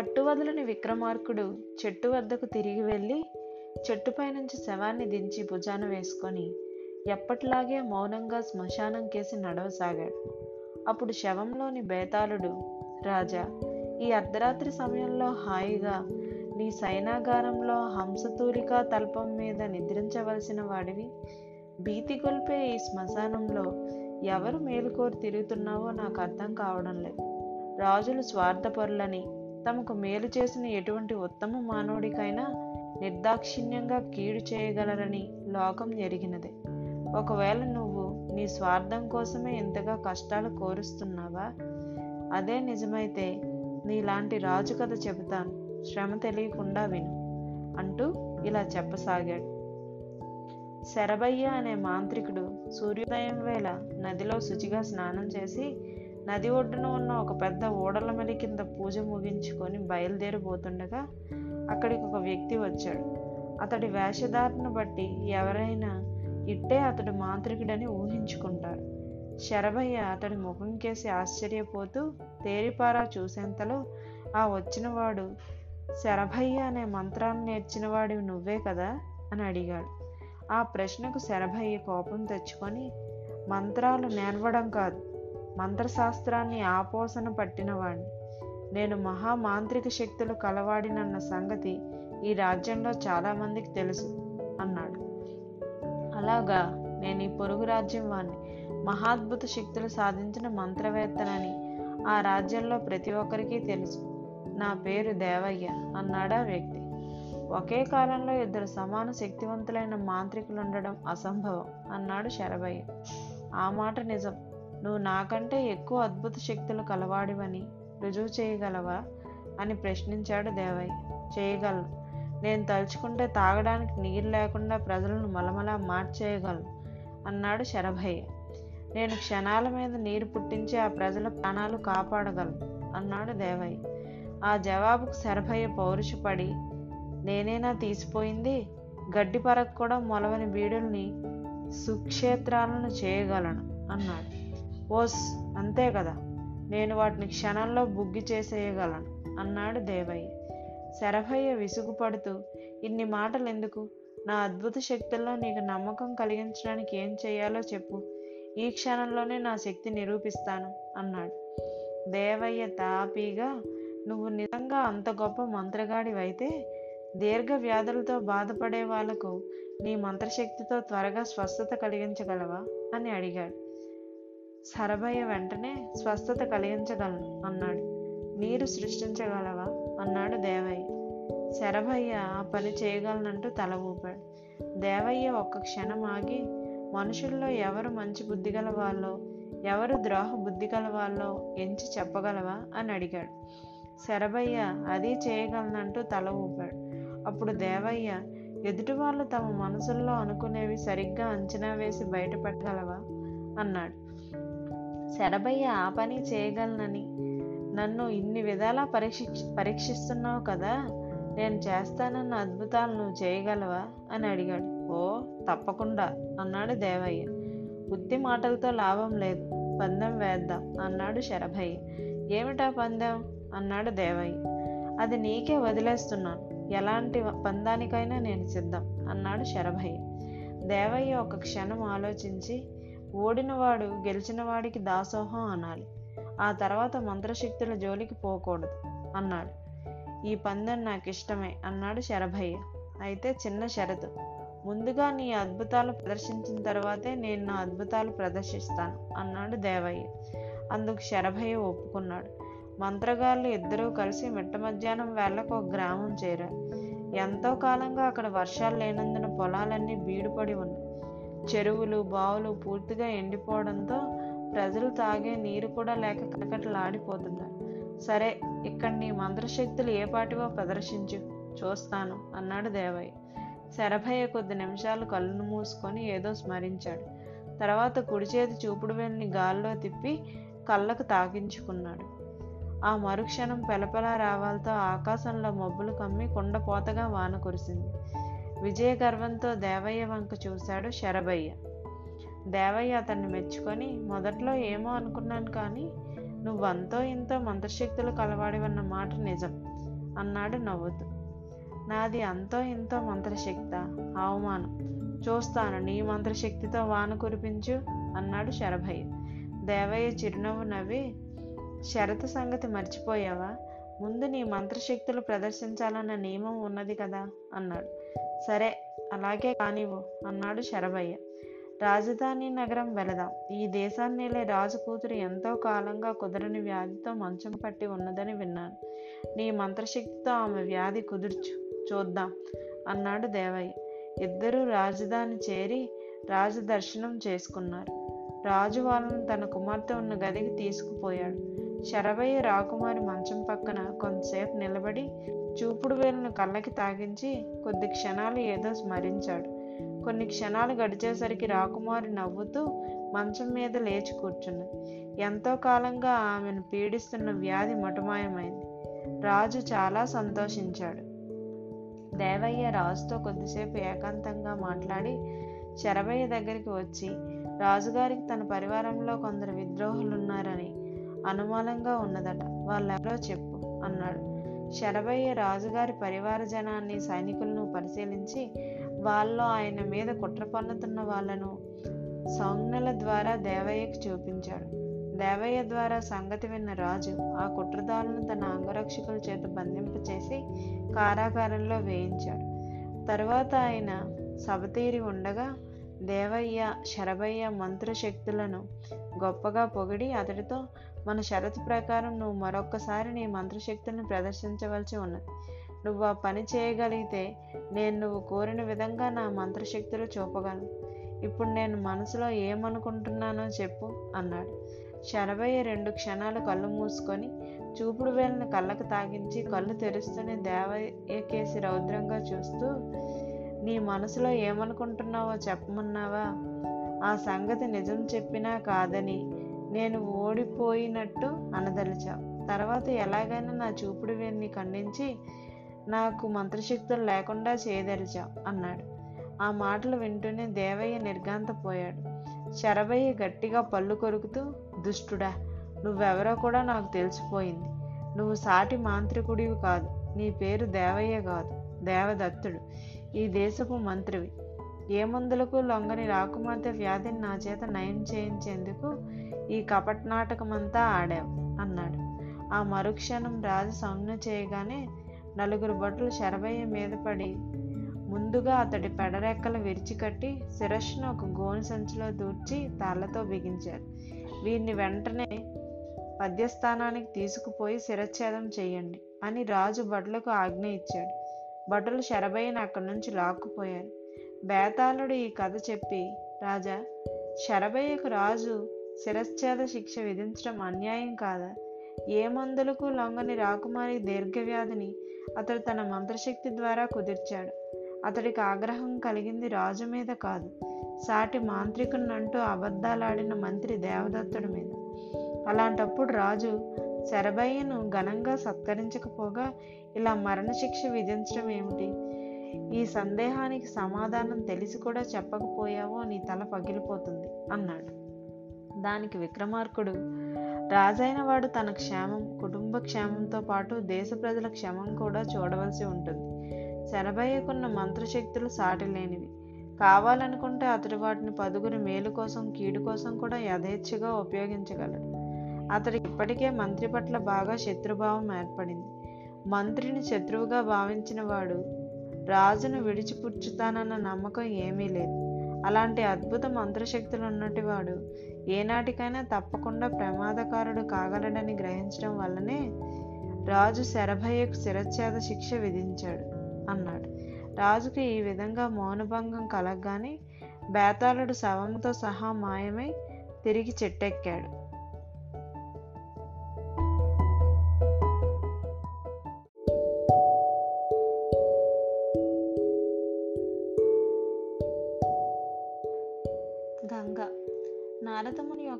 పట్టువదలని విక్రమార్కుడు చెట్టు వద్దకు తిరిగి వెళ్ళి చెట్టుపై నుంచి శవాన్ని దించి భుజాన వేసుకొని ఎప్పటిలాగే మౌనంగా శ్మశానం కేసి నడవసాగాడు. అప్పుడు శవంలోని బేతాళుడు రాజా ఈ అర్ధరాత్రి సమయంలో హాయిగా నీ సైనాగారంలో హంసతూలిక తల్పం మీద నిద్రించవలసిన వాడివి. భీతి కొల్పే ఈ శ్మశానంలో ఎవరు మేలుకోరు తిరుగుతున్నావో నాకు అర్థం కావడం లేదు. రాజులు స్వార్థపరులని తమకు మేలు చేసిన ఎటువంటి ఉత్తమ మానవుడికైనా నిర్దాక్షిణ్యంగా కీడు చేయగలరని లోకం ఎరిగినదే ఒకవేళ నువ్వు నీ స్వార్థం కోసమే ఇంతగా కష్టాలు కోరుస్తున్నావా? అదే నిజమైతే నీలాంటి రాజు కథ చెబుతాను. శ్రమ తెలియకుండా విను. అంటూ ఇలా చెప్పసాగాడు. శరభయ్య అనే మాంత్రికుడు సూర్యోదయం వేళ నదిలో శుచిగా స్నానం చేసి నది ఒడ్డున ఉన్న ఒక పెద్ద ఓడలమలి కింద పూజ ముగించుకొని బయలుదేరిపోతుండగా అక్కడికి ఒక వ్యక్తి వచ్చాడు. అతడి వేషధారను బట్టి ఎవరైనా ఇట్టే అతడు మాంత్రికుడని ఊహించుకుంటారు. శరభయ్య అతడి ముఖం కేసి ఆశ్చర్యపోతూ తేరిపారా చూసేంతలో ఆ వచ్చినవాడు శరభయ్య అనే మంత్రాన్ని నేర్చినవాడివి నువ్వే కదా అని అడిగాడు. ఆ ప్రశ్నకు శరభయ్య కోపం తెచ్చుకొని మంత్రాలు నేర్వడం కాదు. మంత్రశాస్త్రాన్ని ఆపోసన పట్టినవాణ్ణి. నేను మహా మాంత్రిక శక్తులు కలవాడినన్న సంగతి ఈ రాజ్యంలో చాలామందికి తెలుసు అన్నాడు. అలాగా నేను ఈ పొరుగు రాజ్యం వాణ్ణి. మహాద్భుత శక్తులు సాధించిన మంత్రవేత్తనని ఆ రాజ్యంలో ప్రతి ఒక్కరికి తెలుసు. నా పేరు దేవయ్య అన్నాడా వ్యక్తి. ఒకే కాలంలో ఇద్దరు సమాన శక్తివంతులైన మాంత్రికులు ఉండడం అసంభవం అన్నాడు శరభయ్య. ఆ మాట నిజం. నువ్వు నాకంటే ఎక్కువ అద్భుత శక్తులు కలవాడివని రుజువు చేయగలవా అని ప్రశ్నించాడు దేవయ్య. చేయగలను. నేను తలుచుకుంటే తాగడానికి నీరు లేకుండా ప్రజలను మలమలా మార్చేయగలను అన్నాడు శరభయ్య. నేను క్షణాల మీద నీరు పుట్టించి ఆ ప్రజల ప్రాణాలు కాపాడగలను అన్నాడు దేవయ్య. ఆ జవాబుకు శరభయ్య పౌరుషపడి నేనేనా తీసిపోయింది? గడ్డి పరకు కూడా మొలవని బీడుల్ని సుక్షేత్రాలను చేయగలను అన్నాడు. ఓస్ అంతే కదా నేను వాటిని క్షణంలో బుగ్గి చేసేయగలను అన్నాడు దేవయ్య. శరభయ్య విసుగుపడుతూ ఇన్ని మాటలు ఎందుకు నా అద్భుత శక్తుల్లో నీకు నమ్మకం కలిగించడానికి ఏం చేయాలో చెప్పు. ఈ క్షణంలోనే నా శక్తి నిరూపిస్తాను అన్నాడు. దేవయ్య తాపీగా నువ్వు నిజంగా అంత గొప్ప మంత్రగాడివైతే దీర్ఘ వ్యాధులతో బాధపడే వాళ్ళకు నీ మంత్రశక్తితో త్వరగా స్వస్థత కలిగించగలవా? అని అడిగాడు. సరభయ్య వెంటనే స్వస్థత కలిగించగలను అన్నాడు. నీరు సృష్టించగలవా? అన్నాడు దేవయ్య. శరభయ్య ఆ పని చేయగలనంటూ తల ఊపాడు. దేవయ్య ఒక్క క్షణం ఆగి మనుషుల్లో ఎవరు మంచి బుద్ధి గల వాళ్ళో ఎవరు ద్రోహ బుద్ధి గల వాళ్ళో ఎంచి చెప్పగలవా? అని అడిగాడు. శరభయ్య అది చేయగలనంటూ తల ఊపాడు. అప్పుడు దేవయ్య ఎదుటి వాళ్ళు తమ మనసుల్లో అనుకునేవి సరిగ్గా అంచనా వేసి బయటపెట్టగలవా అన్నాడు. శరభయ్య ఆ పని చేయగలనని. నన్ను ఇన్ని విధాలా పరీక్షి పరీక్షిస్తున్నావు కదా నేను చేస్తానన్న అద్భుతాలు నువ్వు చేయగలవా? అని అడిగాడు. ఓ తప్పకుండా అన్నాడు దేవయ్య. బుద్ధి మాటలతో లాభం లేదు. పందెం వేద్దాం అన్నాడు శరభయ్య. ఏమిటా పందెం? అన్నాడు దేవయ్య. అది నీకే వదిలేస్తున్నాను. ఎలాంటి పందానికైనా నేను సిద్ధం అన్నాడు శరభయ్య. దేవయ్య ఒక క్షణం ఆలోచించి ఓడినవాడు గెలిచినవాడికి దాసోహం అనాలి. ఆ తర్వాత మంత్రశక్తుల జోలికి పోకూడదు అన్నాడు. ఈ పందెం నాకు ఇష్టమే అన్నాడు శరభయ్య. అయితే చిన్న షరతు. ముందుగా నీ అద్భుతాలు ప్రదర్శించిన తర్వాతే నేను నా అద్భుతాలు ప్రదర్శిస్తాను అన్నాడు దేవయ్య. అందుకు శరభయ్య ఒప్పుకున్నాడు. మంత్రగాళ్ళు ఇద్దరూ కలిసి మిట్ట మధ్యాహ్నం వేళకు ఒక గ్రామం చేరారు. ఎంతో కాలంగా అక్కడ వర్షాలు లేనందున పొలాలన్నీ బీడుపడి ఉన్నాయి. చెరువులు బావులు పూర్తిగా ఎండిపోవడంతో ప్రజలు తాగే నీరు కూడా లేక కటకటలాడిపోతున్నారు సరే ఇక్కడ నీ మంత్రశక్తులు ఏ పాటివో ప్రదర్శించు. చూస్తాను అన్నాడు దేవయ్య. శరభయ్య కొద్ది నిమిషాలు కళ్ళు మూసుకొని ఏదో స్మరించాడు. తర్వాత కుడి చేతి చూపుడు వెళ్ళని గాల్లో తిప్పి కళ్ళకు తాకించుకున్నాడు ఆ మరుక్షణం పెలపెల రావాలతో ఆకాశంలో మబ్బులు కమ్మి కుండపోతగా వాన కురిసింది. విజయ గర్వంతో దేవయ్య వంక చూశాడు శరభయ్య. దేవయ్య అతన్ని మెచ్చుకొని మొదట్లో ఏమో అనుకున్నాను కానీ నువ్వంతో ఇంతో మంత్రశక్తులు కలవాడివన్న మాట నిజం అన్నాడు నవ్వుతూ. నాది అంతో ఇంతో మంత్రశక్త అవమానం. చూస్తాను నీ మంత్రశక్తితో వాన కురిపించు అన్నాడు శరభయ్య. దేవయ్య చిరునవ్వు నవ్వి శరత సంగతి మర్చిపోయావా? ముందు నీ మంత్రశక్తులు ప్రదర్శించాలన్న నియమం ఉన్నది కదా అన్నాడు. సరే అలాగే కానివ్వు అన్నాడు శరభయ్య. రాజధాని నగరం వెళదాం. ఈ దేశాన్నేలే రాజు కూతురు ఎంతో కాలంగా కుదరని వ్యాధితో మంచం పట్టి ఉన్నదని విన్నాను. నీ మంత్రశక్తితో ఆమె వ్యాధి కుదుర్చు చూద్దాం అన్నాడు దేవయ్య. ఇద్దరూ రాజధాని చేరి రాజు దర్శనం చేసుకున్నారు. రాజు వాళ్ళను తన కుమార్తె ఉన్న గదికి తీసుకుపోయాడు. శరభయ్య రాకుమారి మంచం పక్కన కొంతసేపు నిలబడి చూపుడు వేలను కళ్ళకి తాగించి కొద్ది క్షణాలు ఏదో స్మరించాడు. కొన్ని క్షణాలు గడిచేసరికి రాకుమారి నవ్వుతూ మంచం మీద లేచి కూర్చున్నది ఎంతో కాలంగా ఆమెను పీడిస్తున్న వ్యాధి మటుమాయమైంది. రాజు చాలా సంతోషించాడు. దేవయ్య రాజుతో కొద్దిసేపు ఏకాంతంగా మాట్లాడి శరభయ్య దగ్గరికి వచ్చి రాజుగారికి తన పరివారంలో కొందరు విద్రోహులున్నారని అనుమానంగా ఉన్నదట. వాళ్ళెవరో చెప్పు అన్నాడు. శరభయ్య రాజుగారి పరివార జనాన్ని సైనికులను పరిశీలించి వాళ్ళలో ఆయన మీద కుట్ర పన్నుతున్న వాళ్ళను సౌజ్ఞల ద్వారా దేవయ్యకు చూపించాడు. దేవయ్య ద్వారా సంగతి విన్న రాజు ఆ కుట్రదారులను తన అంగరక్షకుల చేత బంధింపచేసి కారాగారంలో వేయించాడు. తర్వాత ఆయన సబతీరి ఉండగా దేవయ్య శరభయ్య మంత్రశక్తులను గొప్పగా పొగిడి అతడితో మన షరతు ప్రకారం నువ్వు మరొక్కసారి నీ మంత్రశక్తులను ప్రదర్శించవలసి ఉన్నది. నువ్వు ఆ పని చేయగలిగితే నేను నువ్వు కోరిన విధంగా నా మంత్రశక్తులు చూపగలను. ఇప్పుడు నేను మనసులో ఏమనుకుంటున్నానో చెప్పు అన్నాడు. శరభయ్య రెండు క్షణాలు కళ్ళు మూసుకొని చూపుడు వేలను కళ్ళకు తాగించి కళ్ళు తెరుస్తూనే దేవయ్యకేసి రౌద్రంగా చూస్తూ నీ మనసులో ఏమనుకుంటున్నావో చెప్పమన్నావా? ఆ సంగతి నిజం చెప్పినా కాదని నేను ఓడిపోయినట్టు అనదలిచావు తర్వాత ఎలాగైనా నా చూపుడు వేలిని ఖండించి నాకు మంత్రశక్తులు లేకుండా చేయదలిచావు అన్నాడు. ఆ మాటలు వింటూనే దేవయ్య నిర్గాంతపోయాడు శరభయ్య గట్టిగా పళ్ళు కొరుకుతూ దుష్టుడా నువ్వెవరో కూడా నాకు తెలిసిపోయింది. నువ్వు సాటి మాంత్రికుడివి కాదు. నీ పేరు దేవయ్య కాదు. దేవదత్తుడు. ఈ దేశపు మంత్రివి. ఏ మందులకు లొంగని రాకుమార్తె వ్యాధిని నా చేత నయం చేయించేందుకు ఈ కపట నాటకమంతా ఆడావు అన్నాడు. ఆ మరుక్షణం రాజు సంజ్ఞ చేయగానే నలుగురు భటులు శరభయ్య మీద పడి ముందుగా అతడి పెడరెక్కలు విరిచికట్టి శిరస్సును ఒక గోను సంచిలో దూర్చి తాళ్ళతో బిగించారు. వీరిని వెంటనే పద్యస్థానానికి తీసుకుపోయి శిరచ్ఛేదం చేయండి అని రాజు భటులకు ఆజ్ఞ ఇచ్చాడు. భటులు శరభయ్యను అక్కడి నుంచి లాక్కుపోయారు. బేతాళుడు ఈ కథ చెప్పి రాజా శరభయ్యకు రాజు శిరశ్చేద శిక్ష విధించడం అన్యాయం కాదా? ఏ మందులకు లొంగని రాకుమారి దీర్ఘవ్యాధిని అతడు తన మంత్రశక్తి ద్వారా కుదిర్చాడు. అతడికి ఆగ్రహం కలిగింది రాజు మీద కాదు. సాటి మాంత్రికున్నంటూ అబద్ధాలాడిన మంత్రి దేవదత్తుడి మీద. అలాంటప్పుడు రాజు శరభయ్యను ఘనంగా సత్కరించకపోగా ఇలా మరణశిక్ష విధించడం ఏమిటి? ఈ సందేహానికి సమాధానం తెలిసి కూడా చెప్పకపోయావో నీ తల పగిలిపోతుంది అన్నాడు. దానికి విక్రమార్కుడు రాజైన వాడు తన క్షేమం కుటుంబ క్షేమంతో పాటు దేశ ప్రజల క్షేమం కూడా చూడవలసి ఉంటుంది. శరభయ్యకున్న మంత్రశక్తులు సాటి లేనివి కావాలనుకుంటే అతడు వాటిని పదుగురి మేలు కోసం కీడు కోసం కూడా యథేచ్ఛగా ఉపయోగించగలడు. అతడికి ఇప్పటికే మంత్రి పట్ల బాగా శత్రుభావం ఏర్పడింది. మంత్రిని శత్రువుగా భావించిన వాడు రాజును విడిచిపుచ్చుతానన్న నమ్మకం ఏమీ లేదు. అలాంటి అద్భుత మంత్రశక్తులు ఉన్నటి వాడు ఏనాటికైనా తప్పకుండా ప్రమాదకారుడు కాగలడని గ్రహించడం వల్లనే రాజు శరభయ్యకు శిరచ్ఛేద శిక్ష విధించాడు అన్నాడు. రాజుకి ఈ విధంగా మౌనభంగం కలగగానే బేతాళుడు శవంతో సహా మాయమై తిరిగి చెట్టెక్కాడు.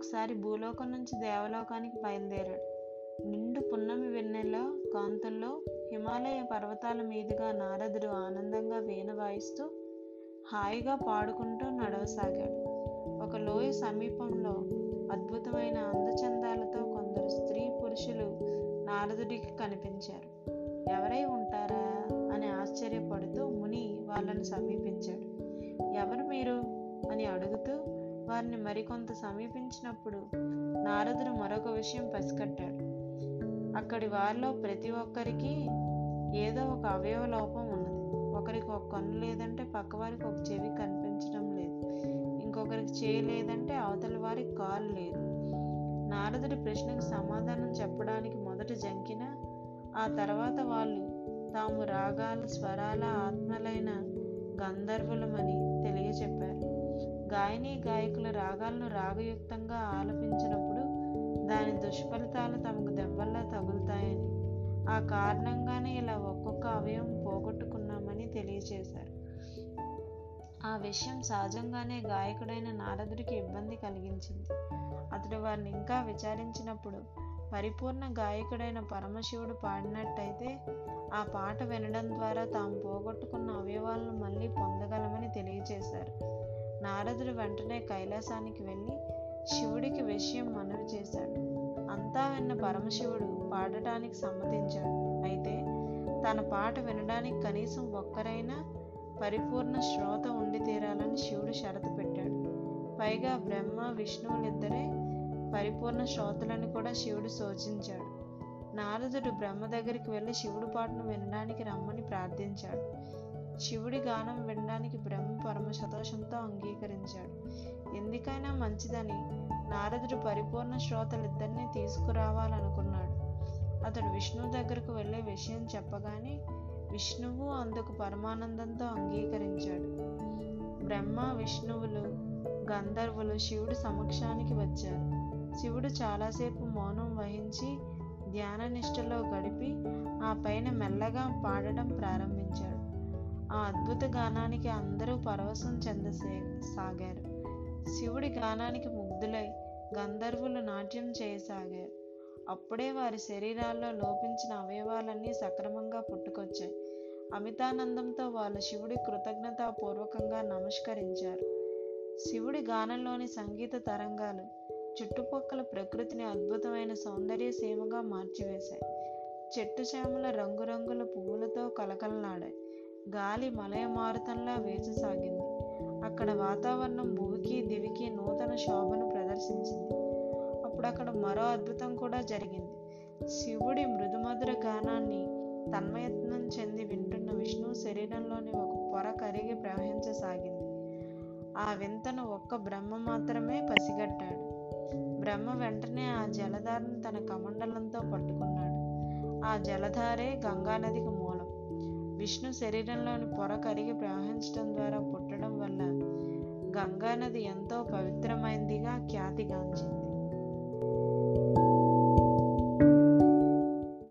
ఒకసారి భూలోకం నుంచి దేవలోకానికి బయలుదేరాడు. నిండు పున్నమి వెన్నెల్లో కాంతుల్లో హిమాలయ పర్వతాల మీదుగా నారదుడు ఆనందంగా వీణ వాయిస్తూ హాయిగా పాడుకుంటూ నడవసాగాడు. ఒక లోయ సమీపంలో అద్భుతమైన అందచందాలతో కొందరు స్త్రీ పురుషులు నారదుడికి కనిపించారు. ఎవరై ఉంటారా? అని ఆశ్చర్యపడుతూ ముని వాళ్ళను సమీపించాడు. ఎవరు మీరు? అని అడుగుతూ వారిని మరికొంత సమీపించినప్పుడు నారదుడు మరొక విషయం పసికట్టాడు. అక్కడి వారిలో ప్రతి ఒక్కరికి ఏదో ఒక అవయవ లోపం ఉన్నది. ఒకరికి ఒక కన్ను లేదంటే పక్కవారికి ఒక చెవి కనిపించడం లేదు. ఇంకొకరికి చేయి లేదంటే అవతలి వారికి కాలు లేదు. నారదుడి ప్రశ్నకు సమాధానం చెప్పడానికి మొదట జంకిన ఆ తర్వాత వాళ్ళు తాము రాగాలు స్వరాల ఆత్మలైన గంధర్వులమని తెలియచెప్పారు. గాయని గాయకుల రాగాలను రాగయుక్తంగా ఆలపించినప్పుడు దాని దుష్ఫలితాలు తమకు దెబ్బల్లా తగులుతాయని ఆ కారణంగానే ఇలా ఒక్కొక్క అవయం పోగొట్టుకున్నామని తెలియచేశారు. ఆ విషయం సహజంగానే గాయకుడైన నారదుడికి ఇబ్బంది కలిగించింది. అతడు వారిని ఇంకా విచారించినప్పుడు పరిపూర్ణ గాయకుడైన పరమశివుడు పాడినట్టయితే ఆ పాట వినడం ద్వారా తాము పోగొట్టుకున్న అవయవాలను మళ్ళీ పొందగలమని తెలియజేశారు నారదుడు వెంటనే కైలాసానికి వెళ్ళి శివుడికి విషయం మనవి చేశాడు. అంతా విన్న పరమశివుడు పాడటానికి సమ్మతించాడు. అయితే తన పాట వినడానికి కనీసం ఒక్కరైనా పరిపూర్ణ శ్రోత ఉండి తీరాలని శివుడు షరతు పెట్టాడు. పైగా బ్రహ్మ విష్ణువులిద్దరే పరిపూర్ణ శ్రోతలను కూడా శివుడు సూచించాడు నారదుడు బ్రహ్మ దగ్గరికి వెళ్ళి శివుడు పాటను వినడానికి రమ్మని ప్రార్థించాడు. శివుడి గానం వినడానికి బ్రహ్మ పరమ సంతోషంతో అంగీకరించాడు. ఎందుకైనా మంచిదని నారదుడు పరిపూర్ణ శ్రోతలిద్దరినీ తీసుకురావాలనుకున్నాడు. అతడు విష్ణువు దగ్గరకు వెళ్ళే విషయం చెప్పగానే విష్ణువు అందుకు పరమానందంతో అంగీకరించాడు. బ్రహ్మ విష్ణువులు గంధర్వులు శివుడి సమక్షానికి వచ్చారు. శివుడు చాలాసేపు మౌనం వహించి ధ్యాన నిష్టలో గడిపి ఆ పైన మెల్లగా పాడడం ప్రారంభించాడు. ఆ అద్భుత గానానికి అందరూ పరవశం చెందసే సాగారు. శివుడి గానానికి ముగ్ధులై గంధర్వులు నాట్యం చేయసాగారు. అప్పుడే వారి శరీరాల్లో లోపించిన అవయవాలన్నీ సక్రమంగా పుట్టుకొచ్చాయి. అమితానందంతో వాళ్ళు శివుడి కృతజ్ఞతాపూర్వకంగా నమస్కరించారు. శివుడి గానంలోని సంగీత తరంగాలు చుట్టుపక్కల ప్రకృతిని అద్భుతమైన సౌందర్య సీమగా మార్చివేశాయి. చెట్టు చేమల రంగురంగుల పువ్వులతో కలకలనాడాయి. గాలి మలయ మారుతంలా వేచసాగింది. అక్కడ వాతావరణం భూమికి దివికి నూతన శోభను ప్రదర్శించింది. అప్పుడు అక్కడ మరో అద్భుతం కూడా జరిగింది. శివుడి మృదుమధుర గానాన్ని తన్మయత్నం చెంది వింటున్న విష్ణు శరీరంలోని ఒక పొర కరిగి ప్రవహించసాగింది. ఆ వింతను ఒక్క బ్రహ్మ మాత్రమే పసిగట్టాడు. బ్రహ్మ వెంటనే ఆ జలధారను తన కమండలంతో పట్టుకున్నాడు. ఆ జలధారే గంగానదికి విష్ణు శరీరంలోని పొర కరిగి ప్రవహించడం ద్వారా పుట్టడం వల్ల గంగానది ఎంతో పవిత్రమైందిగా ఖ్యాతిగాంచింది